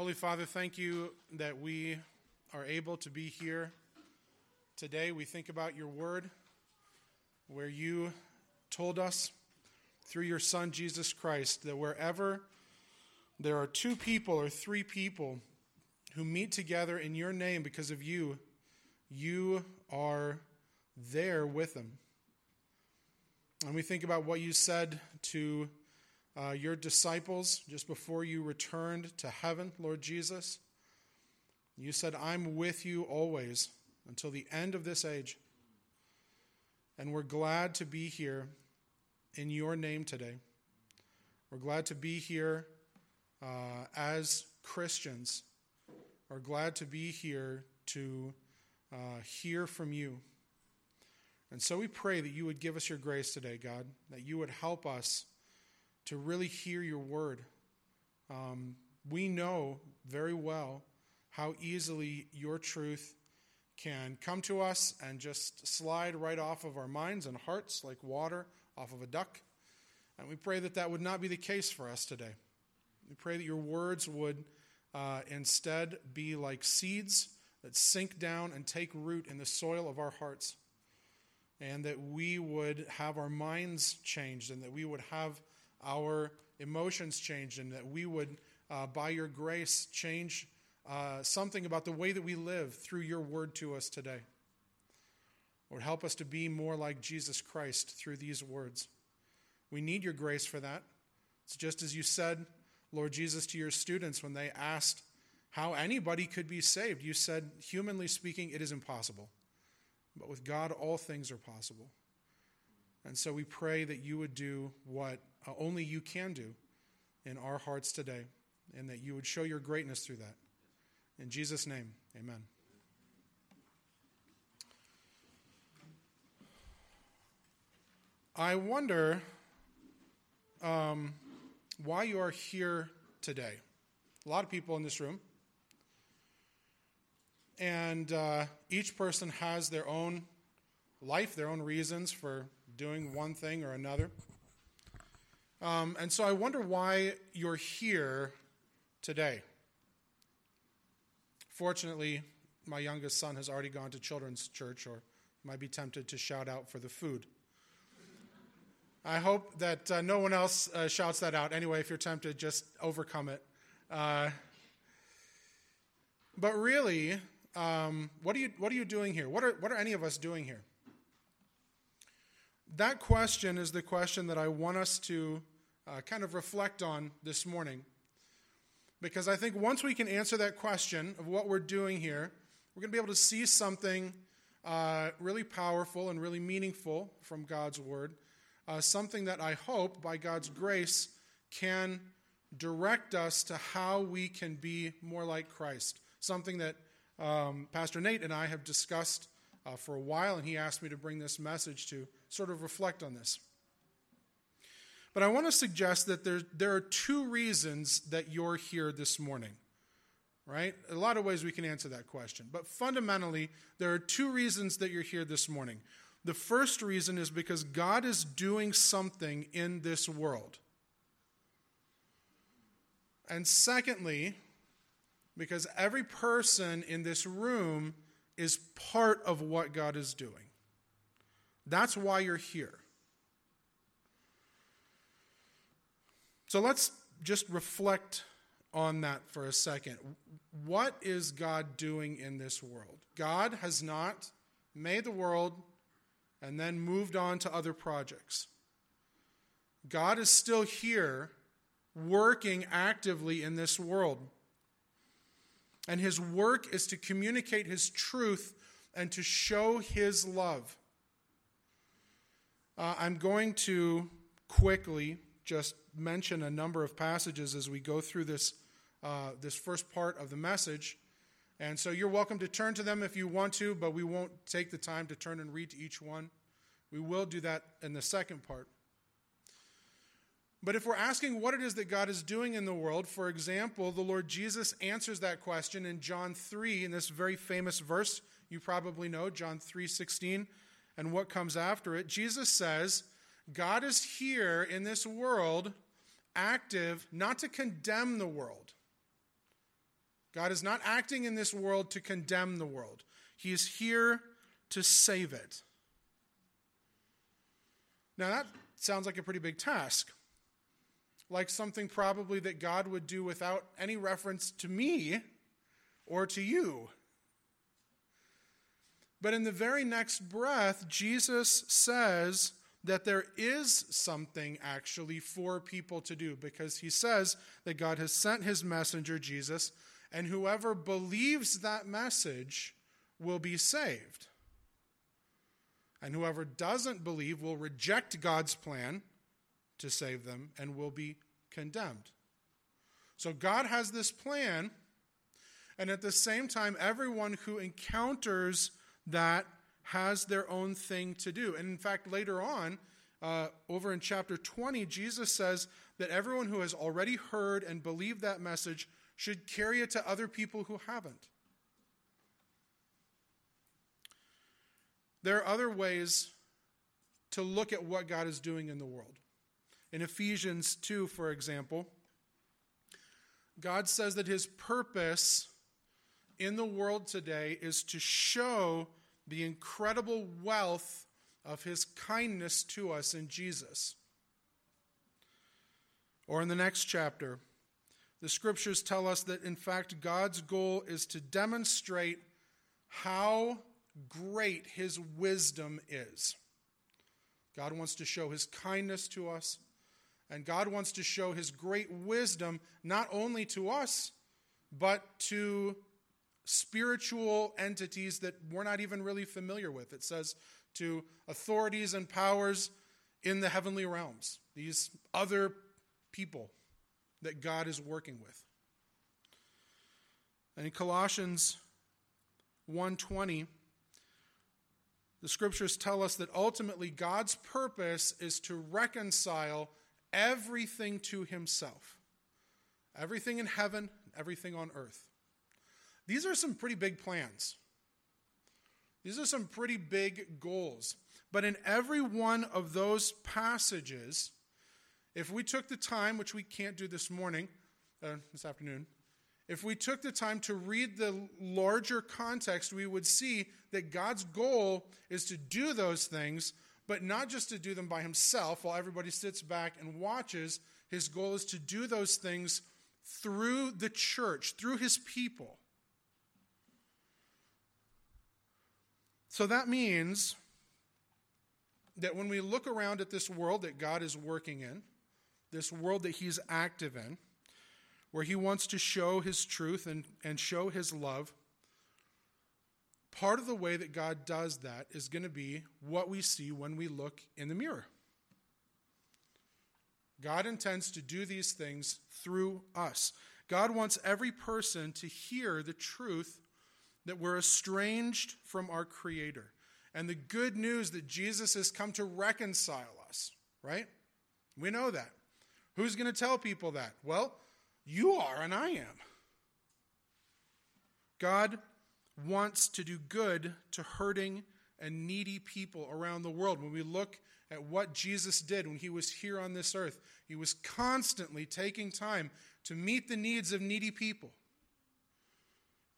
Holy Father, thank you that we are able to be here today. We think about your word, where you told us through your Son, Jesus Christ, that wherever there are two people or three people who meet together in your name because of you, you are there with them. And we think about what you said to uh, your disciples just before you returned to heaven, Lord Jesus. You said, I'm with you always until the end of this age. And we're glad to be here in your name today. We're glad to be here uh, as Christians. We're glad to be here to uh, hear from you. And so we pray that you would give us your grace today, God, that you would help us to really hear your word. Um, we know very well how easily your truth can come to us and just slide right off of our minds and hearts like water off of a duck. And we pray that that would not be the case for us today. We pray that your words would uh, instead be like seeds that sink down and take root in the soil of our hearts. And that we would have our minds changed and that we would have our emotions changed and that we would, uh, by your grace, change uh, something about the way that we live through your word to us today. Lord, help us to be more like Jesus Christ through these words. We need your grace for that. It's just as you said, Lord Jesus, to your students when they asked how anybody could be saved. You said, humanly speaking, it is impossible. But with God, all things are possible. And so we pray that you would do what only you can do in our hearts today, and that you would show your greatness through that. In Jesus' name, amen. I wonder um, why you are here today. A lot of people in this room. And uh, each person has their own life, their own reasons for doing one thing or another. Um, and so I wonder why you're here today. Fortunately, my youngest son has already gone to children's church, or might be tempted to shout out for the food. I hope that uh, no one else uh, shouts that out. Anyway, if you're tempted, just overcome it. Uh, but really, um, what, are you, what are you doing here? What are, what are any of us doing here? That question is the question that I want us to uh, kind of reflect on this morning. Because I think once we can answer that question of what we're doing here, we're going to be able to see something uh, really powerful and really meaningful from God's Word. Uh, something that I hope, by God's grace, can direct us to how we can be more like Christ. Something that um, Pastor Nate and I have discussed uh, for a while, and he asked me to bring this message to sort of reflect on this. But I want to suggest that there, there are two reasons that you're here this morning, right? A lot of ways we can answer that question. But fundamentally, there are two reasons that you're here this morning. The first reason is because God is doing something in this world. And secondly, because every person in this room is part of what God is doing. That's why you're here. So let's just reflect on that for a second. What is God doing in this world? God has not made the world and then moved on to other projects. God is still here working actively in this world. And his work is to communicate his truth and to show his love. Uh, I'm going to quickly just mention a number of passages as we go through this, uh, this first part of the message. And so you're welcome to turn to them if you want to, but we won't take the time to turn and read to each one. We will do that in the second part. But if we're asking what it is that God is doing in the world, for example, the Lord Jesus answers that question in John 3 in this very famous verse you probably know, John 3:16, and what comes after it. Jesus says, God is here in this world active not to condemn the world, God is not acting in this world to condemn the world, He is here to save it. Now, that sounds like a pretty big task. Like something probably that God would do without any reference to me or to you. But in the very next breath, Jesus says that there is something actually for people to do because he says that God has sent his messenger, Jesus, and whoever believes that message will be saved. And whoever doesn't believe will reject God's plan to save them and will be condemned. So God has this plan, and at the same time, everyone who encounters that has their own thing to do. And in fact, later on, uh, over in chapter 20, Jesus says that everyone who has already heard and believed that message should carry it to other people who haven't. There are other ways to look at what God is doing in the world. In Ephesians 2, for example, God says that his purpose in the world today is to show the incredible wealth of his kindness to us in Jesus. Or in the next chapter, the scriptures tell us that in fact God's goal is to demonstrate how great his wisdom is. God wants to show his kindness to us, and God wants to show his great wisdom not only to us, but to spiritual entities that we're not even really familiar with. It says to authorities and powers in the heavenly realms, these other people that God is working with. And in Colossians 1:20 the scriptures tell us that ultimately God's purpose is to reconcile everything to himself. Everything in heaven, everything on earth. These are some pretty big plans. These are some pretty big goals. But in every one of those passages, if we took the time, which we can't do this morning, uh, this afternoon, if we took the time to read the larger context, we would see that God's goal is to do those things, but not just to do them by himself while everybody sits back and watches. His goal is to do those things through the church, through his people. So that means that when we look around at this world that God is working in, this world that he's active in, where he wants to show his truth and, and show his love, part of the way that God does that is going to be what we see when we look in the mirror. God intends to do these things through us. God wants every person to hear the truth that we're estranged from our Creator and the good news that Jesus has come to reconcile us, right? We know that. Who's going to tell people that? Well, you are, and I am. God wants to do good to hurting and needy people around the world. When we look at what Jesus did when he was here on this earth, he was constantly taking time to meet the needs of needy people.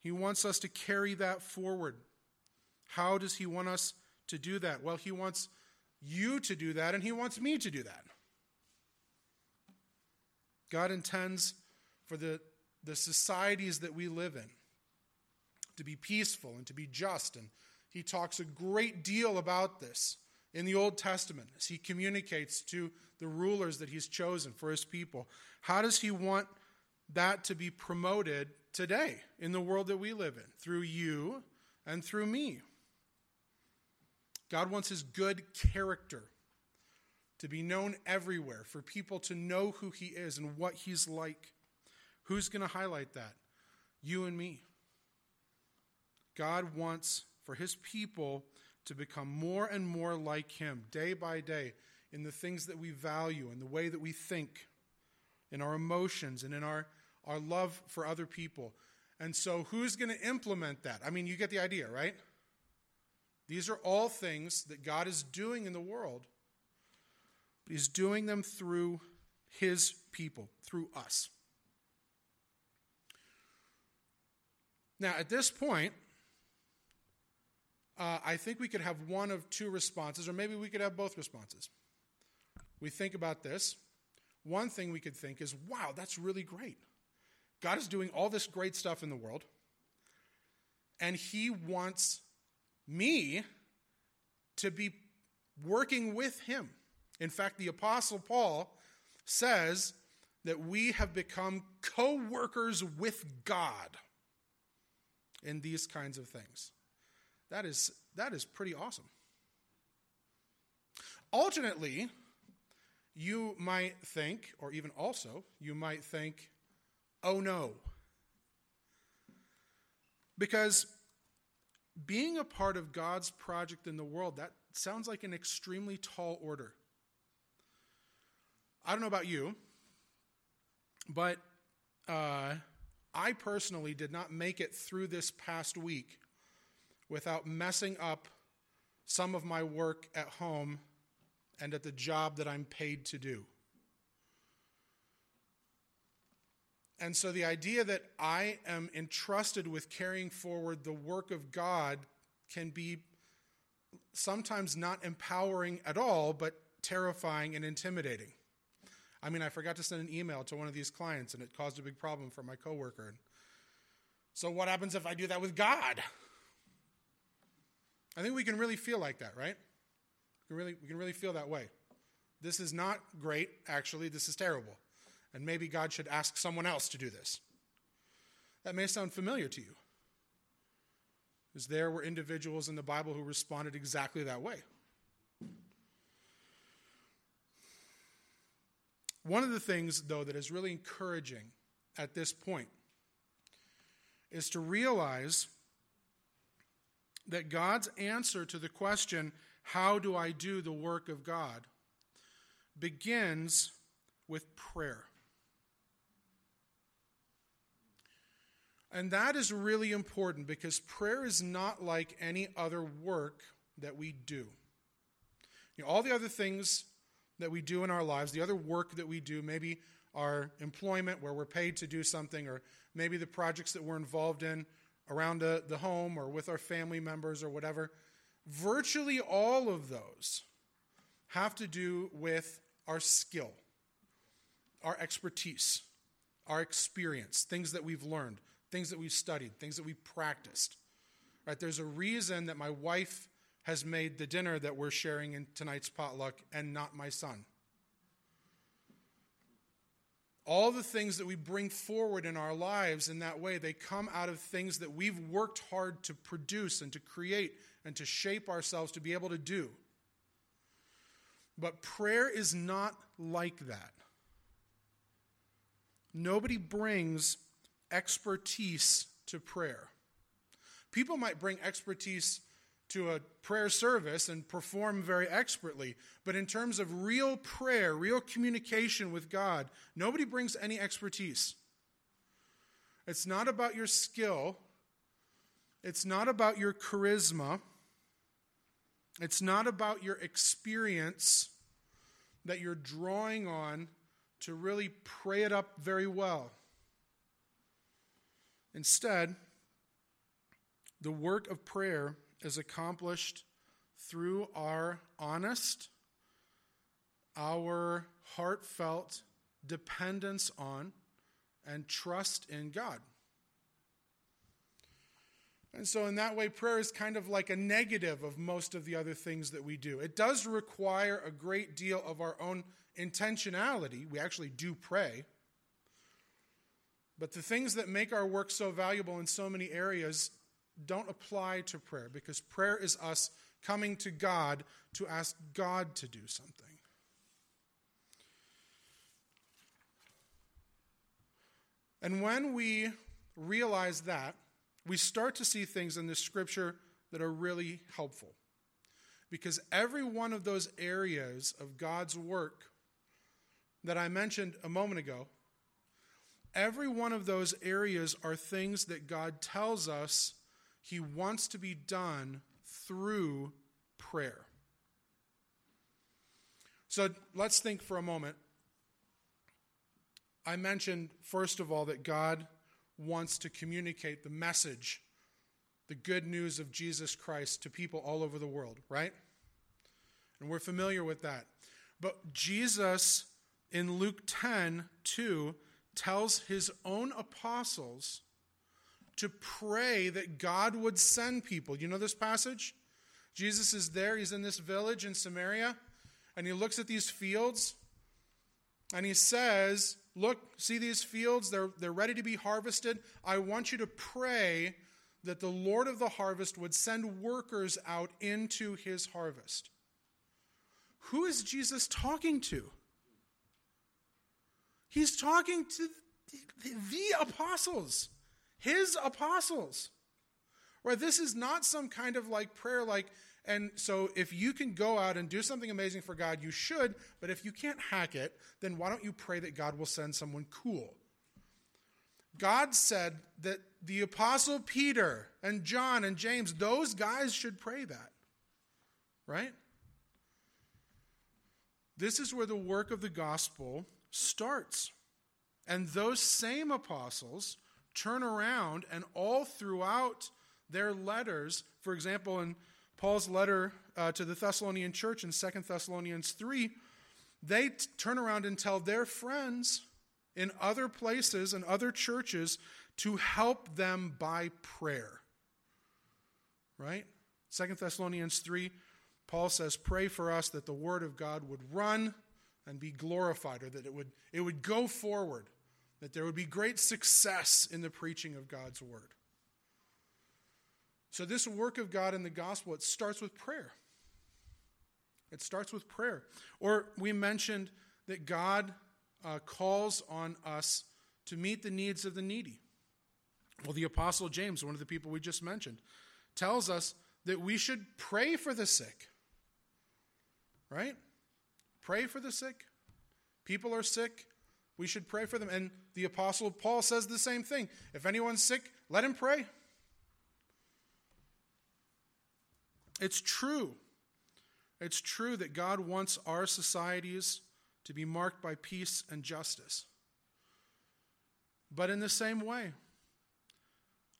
He wants us to carry that forward. How does he want us to do that? Well, he wants you to do that, and he wants me to do that. God intends for the, the societies that we live in to be peaceful and to be just. And he talks a great deal about this in the Old Testament as he communicates to the rulers that he's chosen for his people. How does he want that to be promoted today in the world that we live in through you and through me? God wants his good character to be known everywhere, for people to know who he is and what he's like. Who's going to highlight that? You and me. God wants for his people to become more and more like him day by day in the things that we value, in the way that we think, in our emotions, and in our, our love for other people. And so, who's going to implement that? I mean, you get the idea, right? These are all things that God is doing in the world, but He's doing them through His people, through us. Now, at this point, uh, I think we could have one of two responses, or maybe we could have both responses. We think about this. One thing we could think is, wow, that's really great. God is doing all this great stuff in the world, and He wants me to be working with Him. In fact, the Apostle Paul says that we have become co workers with God in these kinds of things. That is, that is pretty awesome. Alternately, you might think, or even also, you might think, oh no. Because being a part of God's project in the world, that sounds like an extremely tall order. I don't know about you, but uh, I personally did not make it through this past week without messing up some of my work at home and at the job that I'm paid to do. And so the idea that I am entrusted with carrying forward the work of God can be sometimes not empowering at all, but terrifying and intimidating. I mean, I forgot to send an email to one of these clients and it caused a big problem for my coworker. So, what happens if I do that with God? I think we can really feel like that, right? We can really, we can really feel that way. This is not great, actually, this is terrible. And maybe God should ask someone else to do this. That may sound familiar to you. Because there were individuals in the Bible who responded exactly that way. One of the things, though, that is really encouraging at this point is to realize that God's answer to the question, How do I do the work of God? begins with prayer. And that is really important because prayer is not like any other work that we do. You know, all the other things that we do in our lives, the other work that we do, maybe our employment where we're paid to do something, or maybe the projects that we're involved in around the, the home or with our family members or whatever, virtually all of those have to do with our skill, our expertise, our experience, things that we've learned, things that we've studied, things that we've practiced. Right? There's a reason that my wife has made the dinner that we're sharing in tonight's potluck and not my son. All the things that we bring forward in our lives in that way, they come out of things that we've worked hard to produce and to create and to shape ourselves to be able to do. But prayer is not like that. Nobody brings expertise to prayer. People might bring expertise to a prayer service and perform very expertly. But in terms of real prayer, real communication with God, nobody brings any expertise. It's not about your skill, it's not about your charisma, it's not about your experience that you're drawing on to really pray it up very well. Instead, the work of prayer is accomplished through our honest, our heartfelt dependence on, and trust in God. And so, in that way, prayer is kind of like a negative of most of the other things that we do. It does require a great deal of our own intentionality. We actually do pray. But the things that make our work so valuable in so many areas don't apply to prayer because prayer is us coming to God to ask God to do something. And when we realize that, we start to see things in the scripture that are really helpful. Because every one of those areas of God's work that I mentioned a moment ago, every one of those areas are things that God tells us he wants to be done through prayer. So let's think for a moment. I mentioned, first of all, that God wants to communicate the message, the good news of Jesus Christ to people all over the world, right? And we're familiar with that. But Jesus in Luke 10 2 tells his own apostles to pray that God would send people. You know this passage? Jesus is there, he's in this village in Samaria, and he looks at these fields and he says, Look, see these fields? They're, they're ready to be harvested. I want you to pray that the Lord of the harvest would send workers out into his harvest. Who is Jesus talking to? He's talking to the apostles, his apostles. Right? This is not some kind of like prayer, like, and so if you can go out and do something amazing for God, you should, but if you can't hack it, then why don't you pray that God will send someone cool? God said that the apostle Peter and John and James, those guys should pray that. Right? This is where the work of the gospel starts. And those same apostles turn around and all throughout their letters, for example, in Paul's letter uh, to the Thessalonian church in 2 Thessalonians 3, they t- turn around and tell their friends in other places and other churches to help them by prayer. Right? 2 Thessalonians 3, Paul says, Pray for us that the word of God would run and be glorified, or that it would, it would go forward, that there would be great success in the preaching of God's word. So, this work of God in the gospel, it starts with prayer. It starts with prayer. Or we mentioned that God uh, calls on us to meet the needs of the needy. Well, the Apostle James, one of the people we just mentioned, tells us that we should pray for the sick. Right? Pray for the sick. People are sick. We should pray for them. And the Apostle Paul says the same thing. If anyone's sick, let him pray. It's true. It's true that God wants our societies to be marked by peace and justice. But in the same way,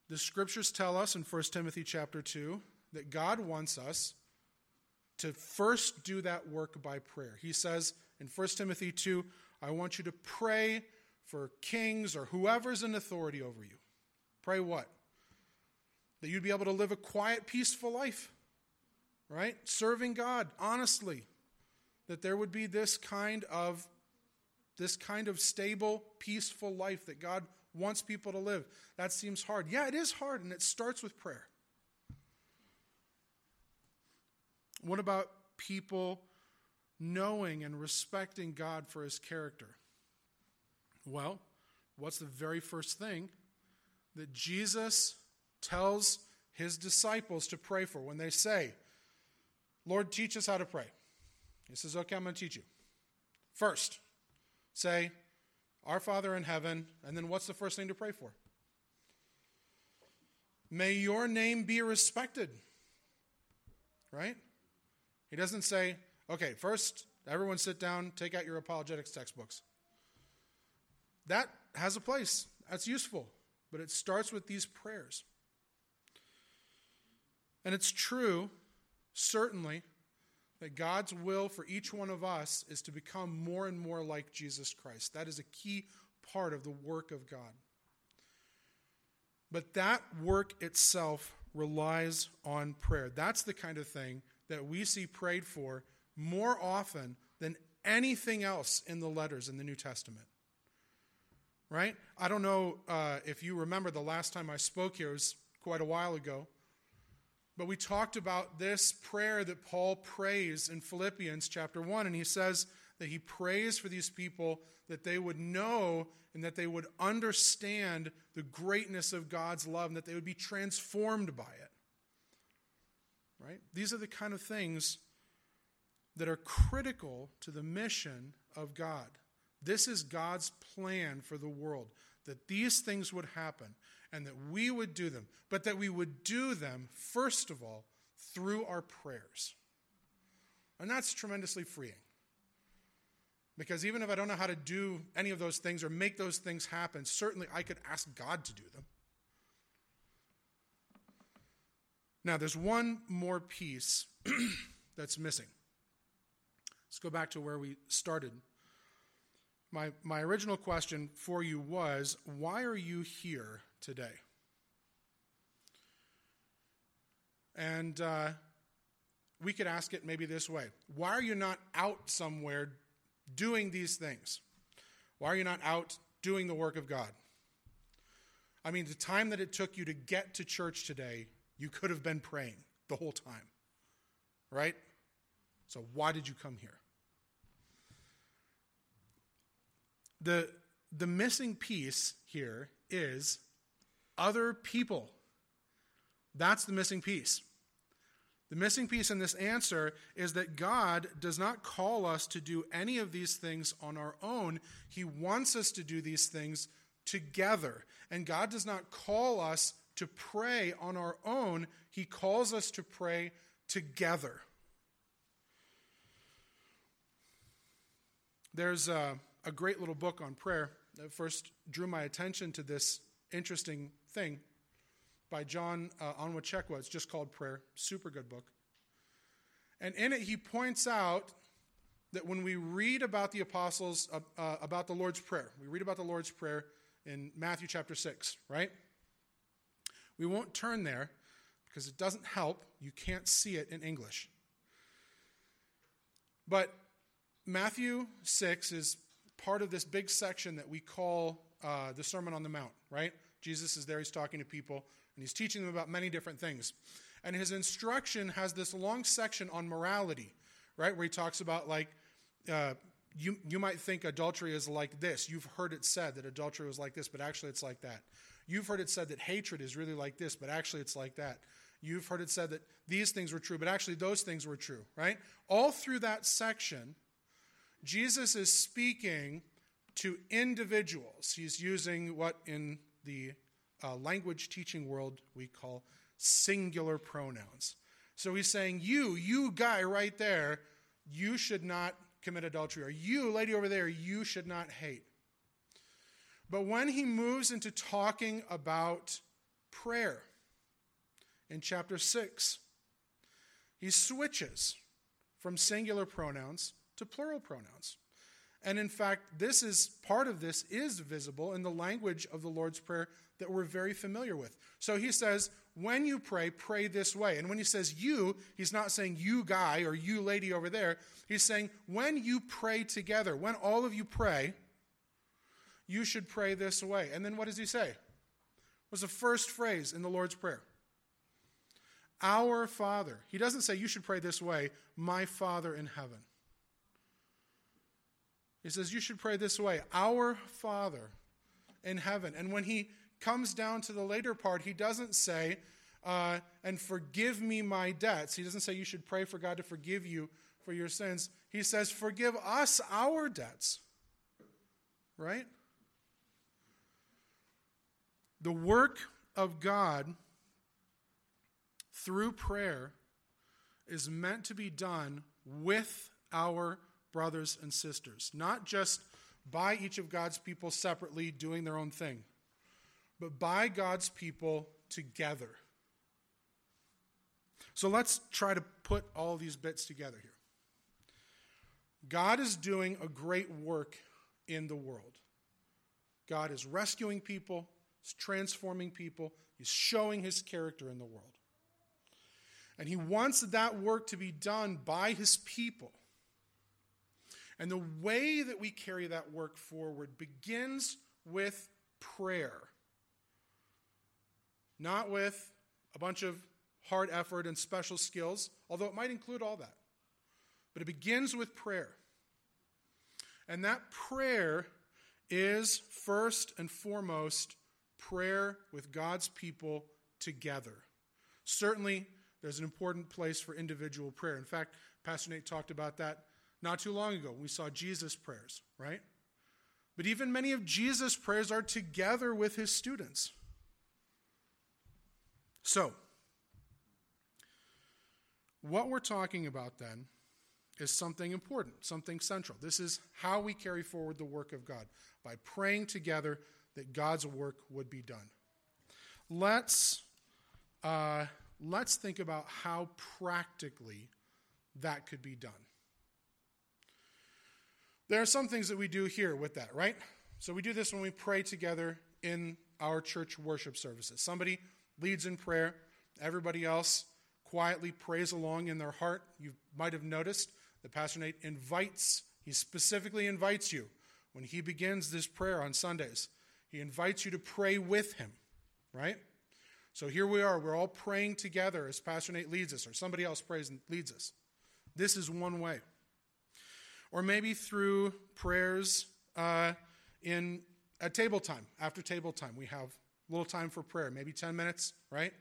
the scriptures tell us in 1 Timothy chapter 2 that God wants us to first do that work by prayer. He says in 1 Timothy 2, I want you to pray for kings or whoever's in authority over you. Pray what? That you'd be able to live a quiet, peaceful life, right? Serving God honestly. That there would be this kind of this kind of stable, peaceful life that God wants people to live. That seems hard. Yeah, it is hard, and it starts with prayer. What about people knowing and respecting God for his character? Well, what's the very first thing that Jesus tells his disciples to pray for when they say, Lord, teach us how to pray? He says, Okay, I'm going to teach you. First, say, Our Father in heaven, and then what's the first thing to pray for? May your name be respected. Right? He doesn't say, okay, first, everyone sit down, take out your apologetics textbooks. That has a place, that's useful, but it starts with these prayers. And it's true, certainly, that God's will for each one of us is to become more and more like Jesus Christ. That is a key part of the work of God. But that work itself relies on prayer. That's the kind of thing that we see prayed for more often than anything else in the letters in the New Testament. Right? I don't know uh, if you remember the last time I spoke here, it was quite a while ago. But we talked about this prayer that Paul prays in Philippians chapter 1. And he says that he prays for these people that they would know and that they would understand the greatness of God's love and that they would be transformed by it. Right? These are the kind of things that are critical to the mission of God. This is God's plan for the world that these things would happen and that we would do them, but that we would do them, first of all, through our prayers. And that's tremendously freeing. Because even if I don't know how to do any of those things or make those things happen, certainly I could ask God to do them. Now, there's one more piece that's missing. Let's go back to where we started. My, my original question for you was why are you here today? And uh, we could ask it maybe this way Why are you not out somewhere doing these things? Why are you not out doing the work of God? I mean, the time that it took you to get to church today, you could have been praying the whole time, right? So, why did you come here? The, the missing piece here is other people. That's the missing piece. The missing piece in this answer is that God does not call us to do any of these things on our own. He wants us to do these things together. And God does not call us to pray on our own, He calls us to pray together. There's a, a great little book on prayer that first drew my attention to this interesting thing by John uh, Onwuchekwa. It's just called Prayer. Super good book. And in it, he points out that when we read about the apostles, uh, uh, about the Lord's Prayer, we read about the Lord's Prayer in Matthew chapter 6, right? We won't turn there because it doesn't help. You can't see it in English. But Matthew 6 is part of this big section that we call uh, the Sermon on the Mount, right? Jesus is there, he's talking to people, and he's teaching them about many different things. And his instruction has this long section on morality, right? Where he talks about, like, uh, you, you might think adultery is like this. You've heard it said that adultery was like this, but actually it's like that. You've heard it said that hatred is really like this, but actually it's like that. You've heard it said that these things were true, but actually those things were true, right? All through that section, Jesus is speaking to individuals. He's using what in the uh, language teaching world we call singular pronouns. So he's saying, You, you guy right there, you should not commit adultery. Or you, lady over there, you should not hate. But when he moves into talking about prayer in chapter 6, he switches from singular pronouns to plural pronouns. And in fact, this is part of this is visible in the language of the Lord's Prayer that we're very familiar with. So he says, when you pray, pray this way. And when he says you, he's not saying you guy or you lady over there. He's saying when you pray together, when all of you pray, you should pray this way. And then what does he say? was the first phrase in the Lord's Prayer. Our Father. He doesn't say you should pray this way, my Father in heaven. He says you should pray this way, Our Father in heaven. And when he comes down to the later part, he doesn't say, uh, and forgive me my debts. He doesn't say you should pray for God to forgive you for your sins. He says, forgive us our debts. Right? The work of God through prayer is meant to be done with our brothers and sisters, not just by each of God's people separately doing their own thing, but by God's people together. So let's try to put all these bits together here. God is doing a great work in the world. God is rescuing people, He's transforming people, He's showing His character in the world. And He wants that work to be done by His people. And the way that we carry that work forward begins with prayer, not with a bunch of hard effort and special skills, although it might include all that. But it begins with prayer. And that prayer is first and foremost prayer with God's people together. Certainly, there's an important place for individual prayer. In fact, Pastor Nate talked about that not too long ago. We saw Jesus' prayers, right? But even many of Jesus' prayers are together with his students. So, what we're talking about then is something important, something central. This is how we carry forward the work of God by praying together that God's work would be done. Let's, uh, let's think about how practically that could be done. There are some things that we do here with that, right? So we do this when we pray together in our church worship services. Somebody leads in prayer, everybody else quietly prays along in their heart. You might have noticed that Pastor Nate invites, he specifically invites you when he begins this prayer on Sundays. He invites you to pray with him, right? So here we are. We're all praying together as Pastor Nate leads us, or somebody else prays and leads us. This is one way. Or maybe through prayers uh, in at table time. After table time, we have a little time for prayer, maybe 10 minutes, right?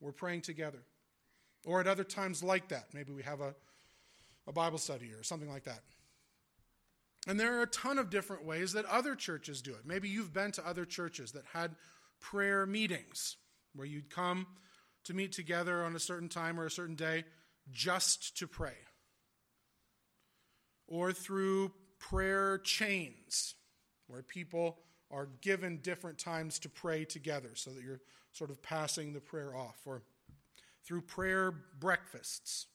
We're praying together. Or at other times like that, maybe we have a, a Bible study or something like that. And there are a ton of different ways that other churches do it. Maybe you've been to other churches that had prayer meetings where you'd come to meet together on a certain time or a certain day just to pray. Or through prayer chains where people are given different times to pray together so that you're sort of passing the prayer off, or through prayer breakfasts,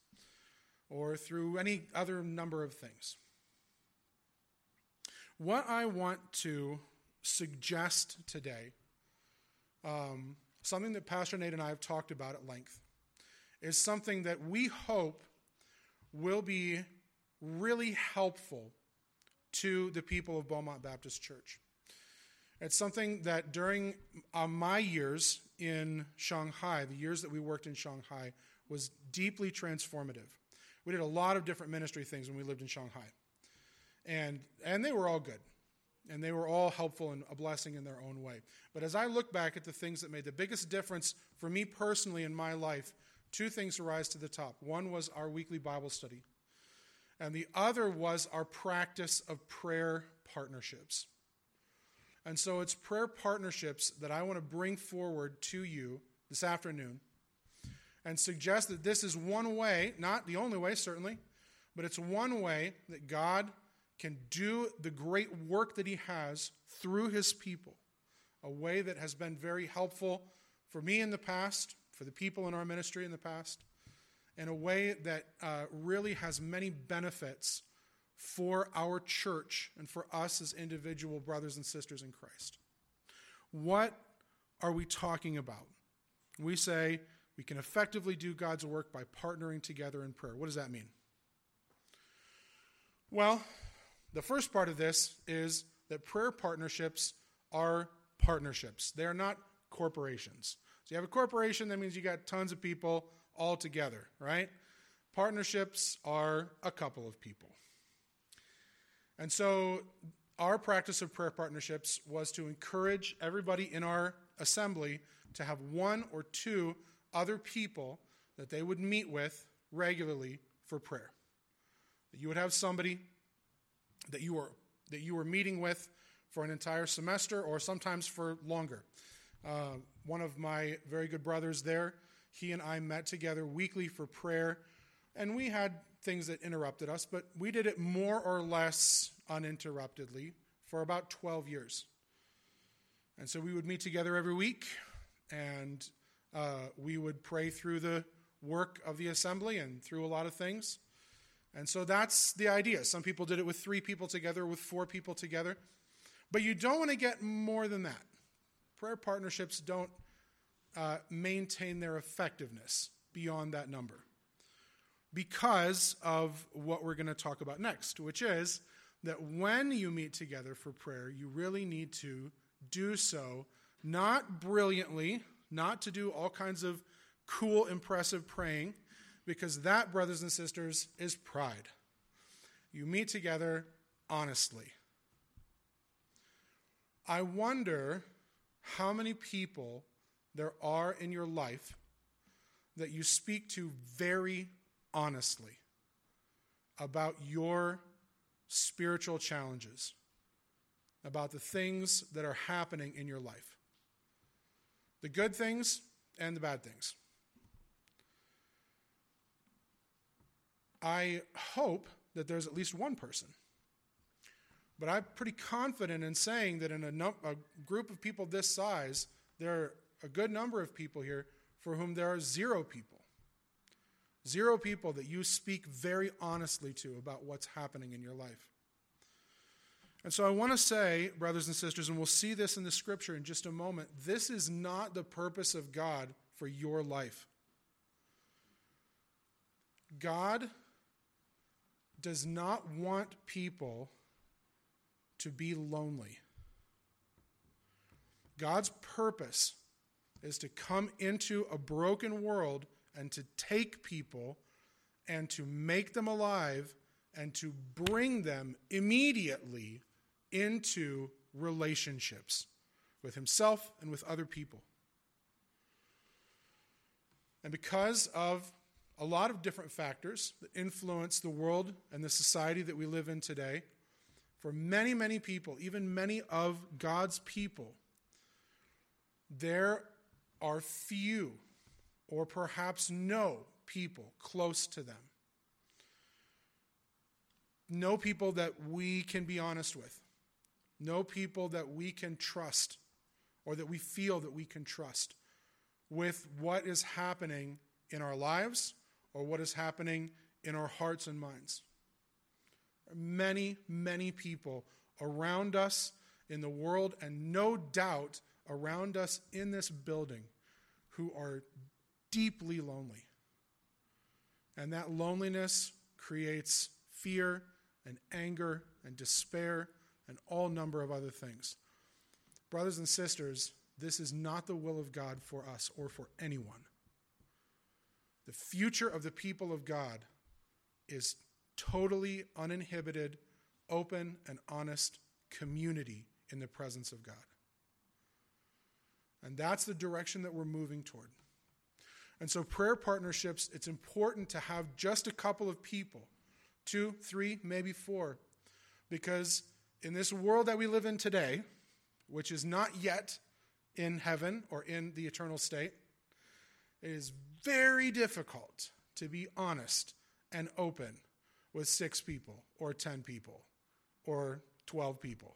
or through any other number of things. What I want to suggest today, um, something that Pastor Nate and I have talked about at length, is something that we hope will be really helpful to the people of Beaumont Baptist Church. It's something that during uh, my years in Shanghai, the years that we worked in Shanghai, was deeply transformative. We did a lot of different ministry things when we lived in Shanghai. And, and they were all good. And they were all helpful and a blessing in their own way. But as I look back at the things that made the biggest difference for me personally in my life, two things rise to the top. One was our weekly Bible study and the other was our practice of prayer partnerships. And so it's prayer partnerships that I want to bring forward to you this afternoon and suggest that this is one way, not the only way, certainly, but it's one way that God can do the great work that He has through His people. A way that has been very helpful for me in the past, for the people in our ministry in the past, in a way that uh, really has many benefits for our church and for us as individual brothers and sisters in Christ. What are we talking about? We say we can effectively do God's work by partnering together in prayer. What does that mean? Well, the first part of this is that prayer partnerships are partnerships. They are not corporations. So you have a corporation, that means you got tons of people all together, right? Partnerships are a couple of people. And so our practice of prayer partnerships was to encourage everybody in our assembly to have one or two other people that they would meet with regularly for prayer. That you would have somebody that you were that you were meeting with for an entire semester or sometimes for longer. Uh, one of my very good brothers there he and I met together weekly for prayer, and we had things that interrupted us, but we did it more or less uninterruptedly for about 12 years. And so we would meet together every week, and uh, we would pray through the work of the assembly and through a lot of things. And so that's the idea. Some people did it with three people together, with four people together. But you don't want to get more than that. Prayer partnerships don't uh, maintain their effectiveness beyond that number because of what we're going to talk about next, which is that when you meet together for prayer, you really need to do so not brilliantly, not to do all kinds of cool, impressive praying, because that, brothers and sisters, is pride. You meet together honestly. I wonder how many people there are in your life that you speak to very honestly about your spiritual challenges, about the things that are happening in your life the good things and the bad things. I hope that there's at least one person. But I'm pretty confident in saying that in a, num- a group of people this size, there are a good number of people here for whom there are zero people. Zero people that you speak very honestly to about what's happening in your life. And so I want to say, brothers and sisters, and we'll see this in the scripture in just a moment, this is not the purpose of God for your life. God does not want people to be lonely. God's purpose is to come into a broken world and to take people and to make them alive and to bring them immediately into relationships with himself and with other people. And because of a lot of different factors that influence the world and the society that we live in today, for many, many people, even many of God's people, there are few or perhaps no people close to them. No people that we can be honest with. No people that we can trust or that we feel that we can trust with what is happening in our lives or what is happening in our hearts and minds. Many, many people around us in the world, and no doubt around us in this building, who are deeply lonely. And that loneliness creates fear and anger and despair and all number of other things. Brothers and sisters, this is not the will of God for us or for anyone. The future of the people of God is totally uninhibited, open, and honest community in the presence of God. And that's the direction that we're moving toward. And so, prayer partnerships, it's important to have just a couple of people two, three, maybe four. Because in this world that we live in today, which is not yet in heaven or in the eternal state, it is very difficult to be honest and open with six people or 10 people or 12 people.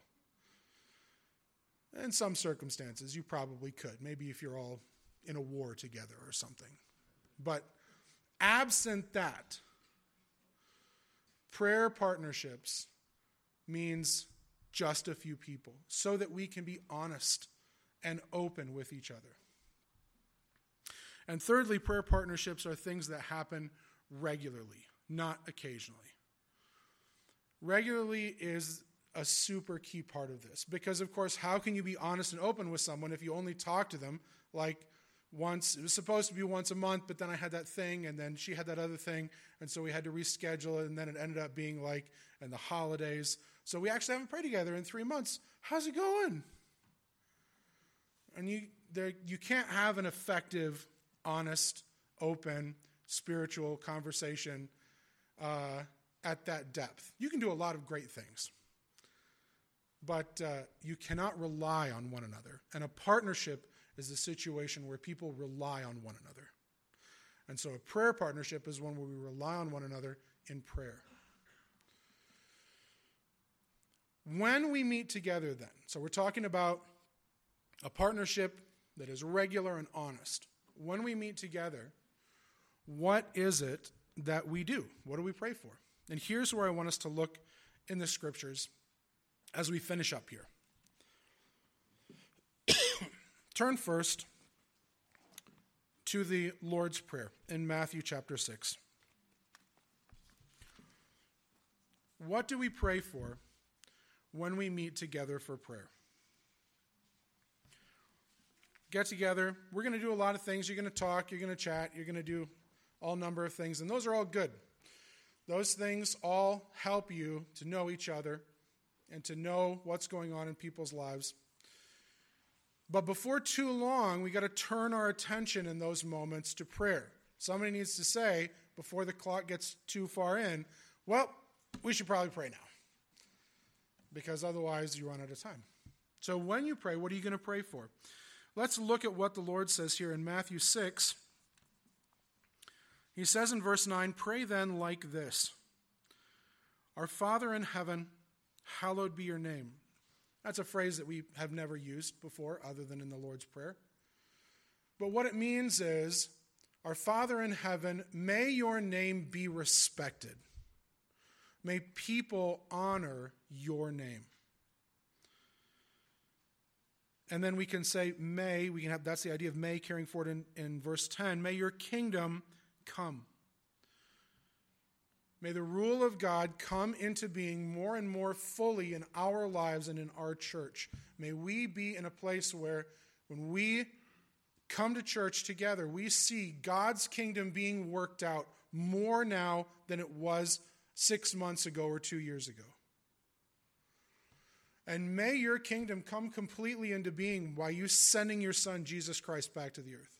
In some circumstances, you probably could. Maybe if you're all in a war together or something. But absent that, prayer partnerships means just a few people so that we can be honest and open with each other. And thirdly, prayer partnerships are things that happen regularly, not occasionally. Regularly is a super key part of this because, of course, how can you be honest and open with someone if you only talk to them like once? It was supposed to be once a month, but then I had that thing, and then she had that other thing, and so we had to reschedule it, and then it ended up being like in the holidays. So we actually haven't prayed together in three months. How's it going? And you, there, you can't have an effective, honest, open, spiritual conversation uh, at that depth. You can do a lot of great things, but uh, you cannot rely on one another. And a partnership is a situation where people rely on one another. And so a prayer partnership is one where we rely on one another in prayer. When we meet together, then, so we're talking about a partnership that is regular and honest. When we meet together, what is it that we do? What do we pray for? And here's where I want us to look in the scriptures as we finish up here. Turn first to the Lord's Prayer in Matthew chapter 6. What do we pray for when we meet together for prayer? Get together. We're going to do a lot of things. You're going to talk, you're going to chat, you're going to do all number of things, and those are all good. Those things all help you to know each other and to know what's going on in people's lives. But before too long, we got to turn our attention in those moments to prayer. Somebody needs to say, before the clock gets too far in, well, we should probably pray now. Because otherwise, you run out of time. So when you pray, what are you going to pray for? Let's look at what the Lord says here in Matthew 6 He says in verse 9, Pray then like this Our Father in heaven, hallowed be your name. That's a phrase that we have never used before, other than in the Lord's Prayer. But what it means is, Our Father in heaven, may your name be respected. May people honor your name. And then we can say, may, we can have, that's the idea of may carrying forward in, in verse 10, may your kingdom come. May the rule of God come into being more and more fully in our lives and in our church. May we be in a place where when we come to church together, we see God's kingdom being worked out more now than it was six months ago or two years ago. And may your kingdom come completely into being by you sending your son, Jesus Christ, back to the earth.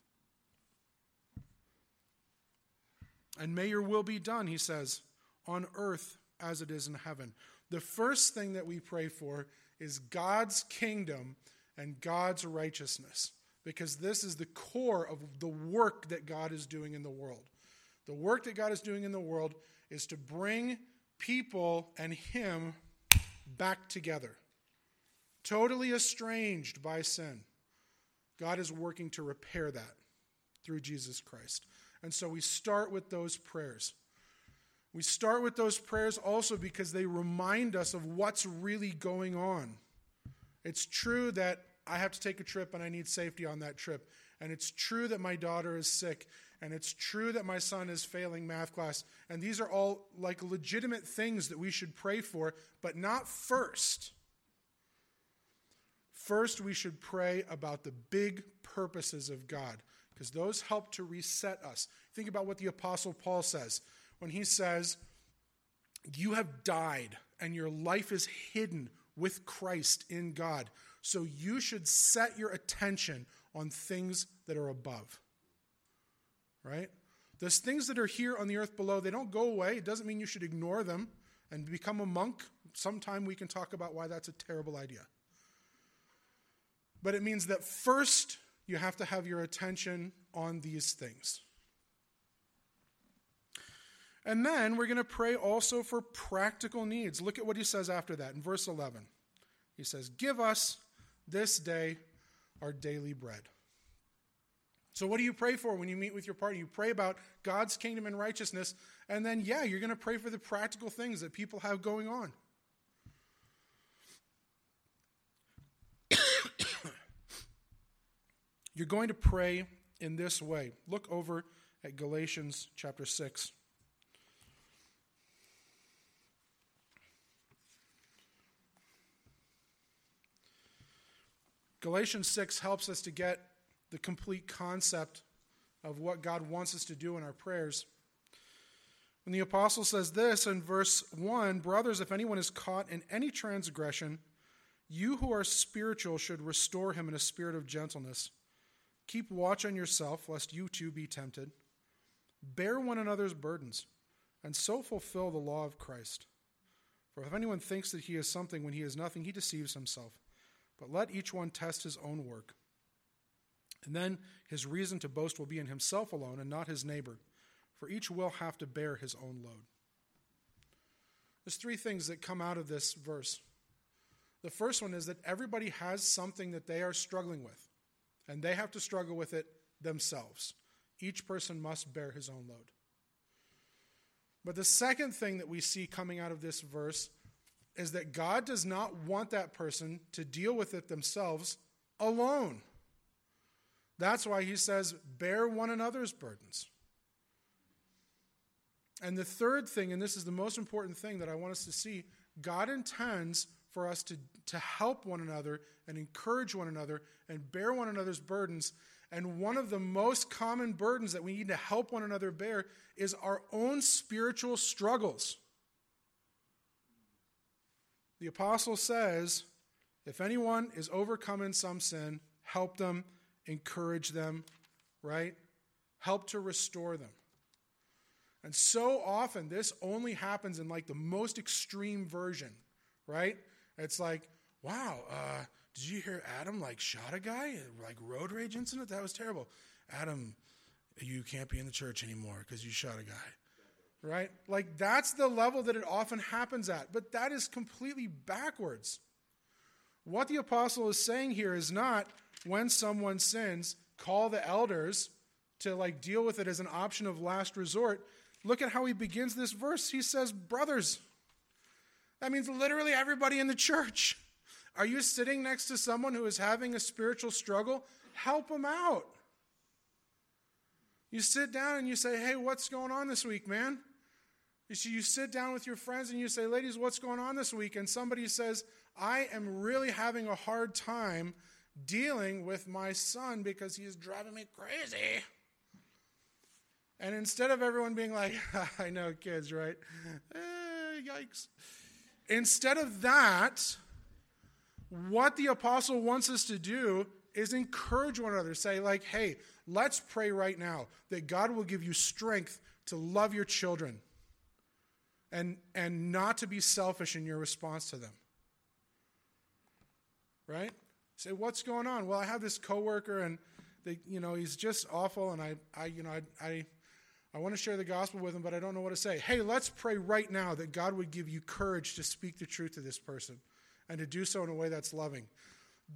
And may your will be done, he says, on earth as it is in heaven. The first thing that we pray for is God's kingdom and God's righteousness, because this is the core of the work that God is doing in the world. The work that God is doing in the world is to bring people and Him back together, totally estranged by sin. God is working to repair that through Jesus Christ. And so we start with those prayers. We start with those prayers also because they remind us of what's really going on. It's true that I have to take a trip and I need safety on that trip. And it's true that my daughter is sick. And it's true that my son is failing math class. And these are all like legitimate things that we should pray for, but not first. First, we should pray about the big purposes of God because those help to reset us. Think about what the Apostle Paul says when he says, You have died and your life is hidden with Christ in God. So you should set your attention on things that are above. Right? Those things that are here on the earth below, they don't go away. It doesn't mean you should ignore them and become a monk. Sometime we can talk about why that's a terrible idea. But it means that first you have to have your attention on these things. And then we're going to pray also for practical needs. Look at what he says after that in verse 11. He says, Give us this day our daily bread. So, what do you pray for when you meet with your partner? You pray about God's kingdom and righteousness, and then, yeah, you're going to pray for the practical things that people have going on. You're going to pray in this way. Look over at Galatians chapter 6. Galatians 6 helps us to get the complete concept of what God wants us to do in our prayers. When the apostle says this in verse 1 Brothers, if anyone is caught in any transgression, you who are spiritual should restore him in a spirit of gentleness. Keep watch on yourself, lest you too be tempted. Bear one another's burdens, and so fulfill the law of Christ. For if anyone thinks that he is something when he is nothing, he deceives himself. But let each one test his own work. And then his reason to boast will be in himself alone and not his neighbor, for each will have to bear his own load. There's three things that come out of this verse. The first one is that everybody has something that they are struggling with, and they have to struggle with it themselves. Each person must bear his own load. But the second thing that we see coming out of this verse is that God does not want that person to deal with it themselves alone. That's why he says, bear one another's burdens. And the third thing, and this is the most important thing that I want us to see, God intends for us to, to help one another and encourage one another and bear one another's burdens. And one of the most common burdens that we need to help one another bear is our own spiritual struggles. The apostle says, if anyone is overcome in some sin, help them, encourage them, right? Help to restore them. And so often, this only happens in like the most extreme version, right? It's like, wow, uh, did you hear Adam like shot a guy? Like road rage incident? That was terrible. Adam, You can't be in the church anymore because you shot a guy. Right? Like that's the level that it often happens at. But that is completely backwards. What the apostle is saying here is not when someone sins, call the elders to like deal with it as an option of last resort. Look at how he begins this verse. He says, Brothers. That means literally everybody in the church. Are you sitting next to someone who is having a spiritual struggle? Help them out. You sit down and you say, Hey, what's going on this week, man? You see, you sit down with your friends and you say, Ladies, what's going on this week? And somebody says, I am really having a hard time dealing with my son because he is driving me crazy. And instead of everyone being like, I know kids, right? Eh, yikes. Instead of that, what the apostle wants us to do is encourage one another. Say, like, hey, let's pray right now that God will give you strength to love your children and, and not to be selfish in your response to them. Right? Say, what's going on? Well, I have this coworker and they, you know, he's just awful and I, I you know, I, I I want to share the gospel with them, but I don't know what to say. Hey, let's pray right now that God would give you courage to speak the truth to this person and to do so in a way that's loving.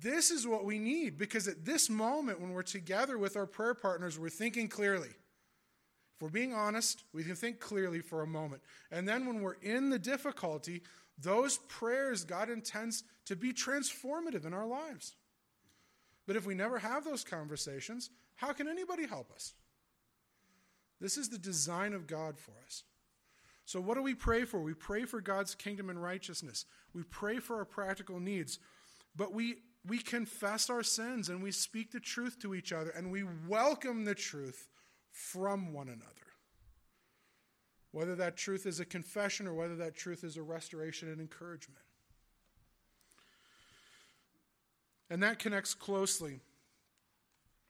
This is what we need because at this moment, when we're together with our prayer partners, we're thinking clearly. If we're being honest, we can think clearly for a moment. And then when we're in the difficulty, those prayers God intends to be transformative in our lives. But if we never have those conversations, how can anybody help us? This is the design of God for us. So, what do we pray for? We pray for God's kingdom and righteousness. We pray for our practical needs. But we, we confess our sins and we speak the truth to each other and we welcome the truth from one another. Whether that truth is a confession or whether that truth is a restoration and encouragement. And that connects closely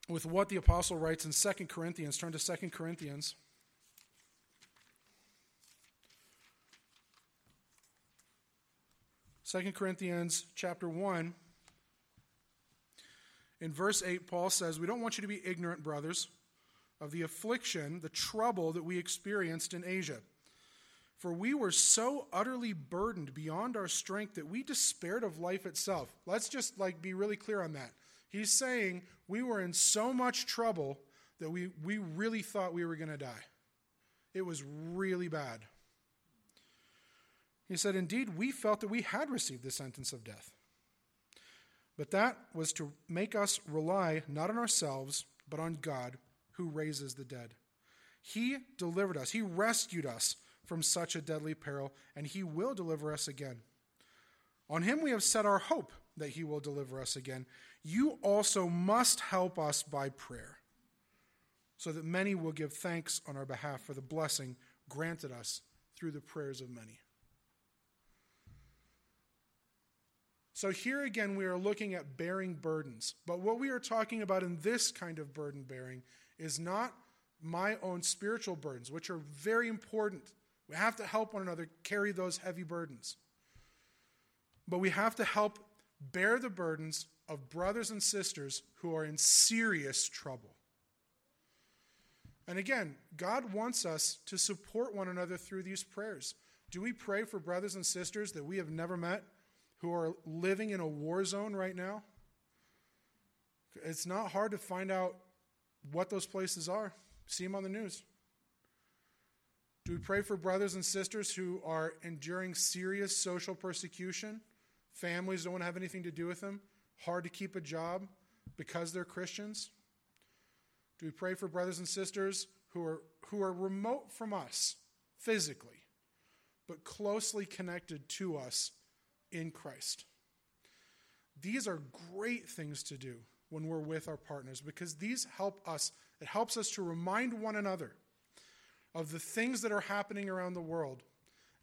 with what the apostle writes in 2 Corinthians. Turn to 2 Corinthians. Second Corinthians chapter 1. In verse 8, Paul says, We don't want you to be ignorant, brothers, of the affliction, the trouble that we experienced in Asia. For we were so utterly burdened beyond our strength that we despaired of life itself. Let's just like be really clear on that. He's saying we were in so much trouble that we, we really thought we were going to die. It was really bad. He said, Indeed, we felt that we had received the sentence of death. But that was to make us rely not on ourselves, but on God, who raises the dead. He delivered us, He rescued us from such a deadly peril, and He will deliver us again. On Him we have set our hope that He will deliver us again you also must help us by prayer, so that many will give thanks on our behalf for the blessing granted us through the prayers of many. So, here again, we are looking at bearing burdens. But what we are talking about in this kind of burden bearing is not my own spiritual burdens, which are very important. We have to help one another carry those heavy burdens. But we have to help bear the burdens of brothers and sisters who are in serious trouble. And again, God wants us to support one another through these prayers. Do we pray for brothers and sisters that we have never met who are living in a war zone right now? It's not hard to find out what those places are. See them on the news. Do we pray for brothers and sisters who are enduring serious social persecution? Families don't want to have anything to do with them hard to keep a job because they're Christians? Do we pray for brothers and sisters who are, who are remote from us physically, but closely connected to us in Christ? These are great things to do when we're with our partners because these help us. It helps us to remind one another of the things that are happening around the world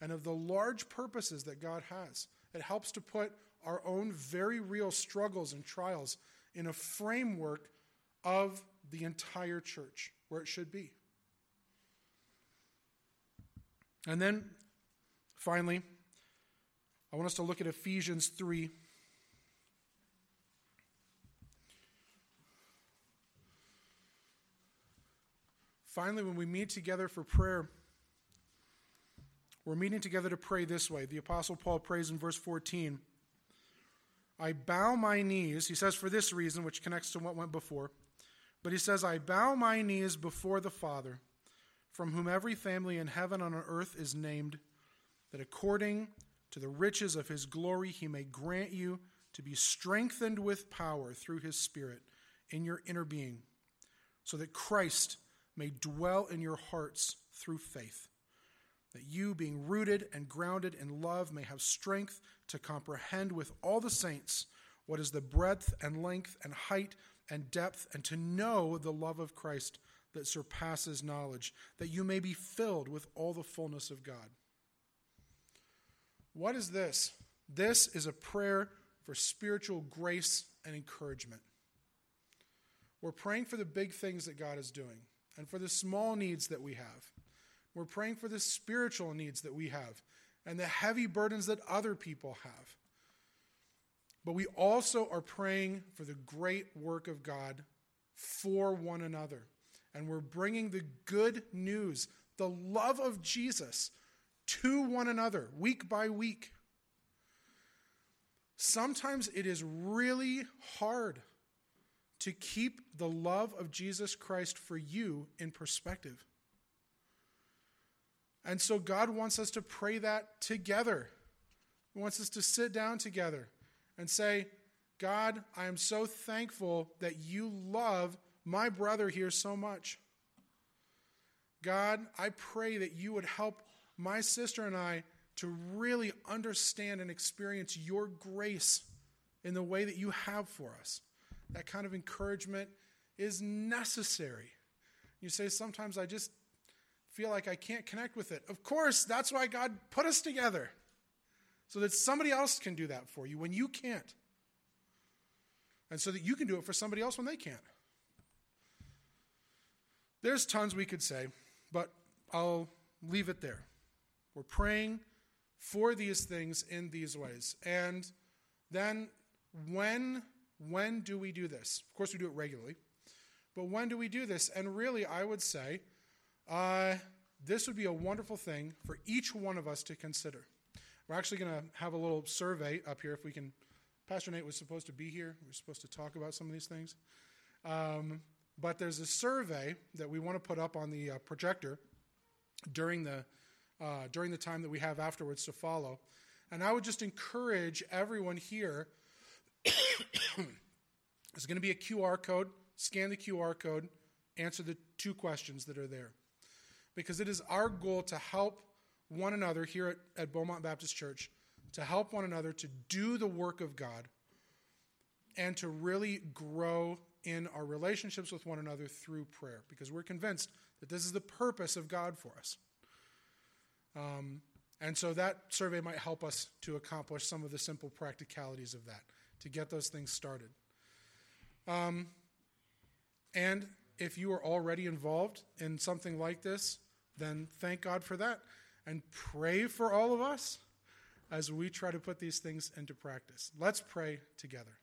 and of the large purposes that God has. It helps to put our own very real struggles and trials in a framework of the entire church where it should be. And then finally, I want us to look at Ephesians 3. Finally, when we meet together for prayer, we're meeting together to pray this way. The Apostle Paul prays in verse 14 I bow my knees, he says for this reason, which connects to what went before, but he says, I bow my knees before the Father, from whom every family in heaven and on earth is named, that according to the riches of his glory he may grant you to be strengthened with power through his Spirit in your inner being, so that Christ may dwell in your hearts through faith that you, being rooted and grounded in love, may have strength to comprehend with all the saints what is the breadth and length and height and depth, and to know the love of Christ that surpasses knowledge, that you may be filled with all the fullness of God. What is this? This is a prayer for spiritual grace and encouragement. We're praying for the big things that God is doing and for the small needs that we have. We're praying for the spiritual needs that we have and the heavy burdens that other people have. But we also are praying for the great work of God for one another. And we're bringing the good news, the love of Jesus, to one another week by week. Sometimes it is really hard to keep the love of Jesus Christ for you in perspective. And so God wants us to pray that together. He wants us to sit down together and say, God, I am so thankful that you love my brother here so much. God, I pray that you would help my sister and I to really understand and experience your grace in the way that you have for us. That kind of encouragement is necessary. You say, sometimes I just feel like I can't connect with it. Of course, that's why God put us together, so that somebody else can do that for you when you can't. And so that you can do it for somebody else when they can't. There's tons we could say, but I'll leave it there. We're praying for these things in these ways. And then when when do we do this? Of course we do it regularly. But when do we do this? And really I would say uh, this would be a wonderful thing for each one of us to consider. We're actually going to have a little survey up here if we can. Pastor Nate was supposed to be here. We are supposed to talk about some of these things. Um, but there's a survey that we want to put up on the uh, projector during the, uh, during the time that we have afterwards to follow. And I would just encourage everyone here. there's going to be a QR code. Scan the QR code, answer the two questions that are there because it is our goal to help one another here at, at Beaumont Baptist Church, to help one another to do the work of God and to really grow in our relationships with one another through prayer because we're convinced that this is the purpose of God for us. Um, and so that survey might help us to accomplish some of the simple practicalities of that, to get those things started. Um, and if you are already involved in something like this, then thank God for that and pray for all of us as we try to put these things into practice. Let's pray together.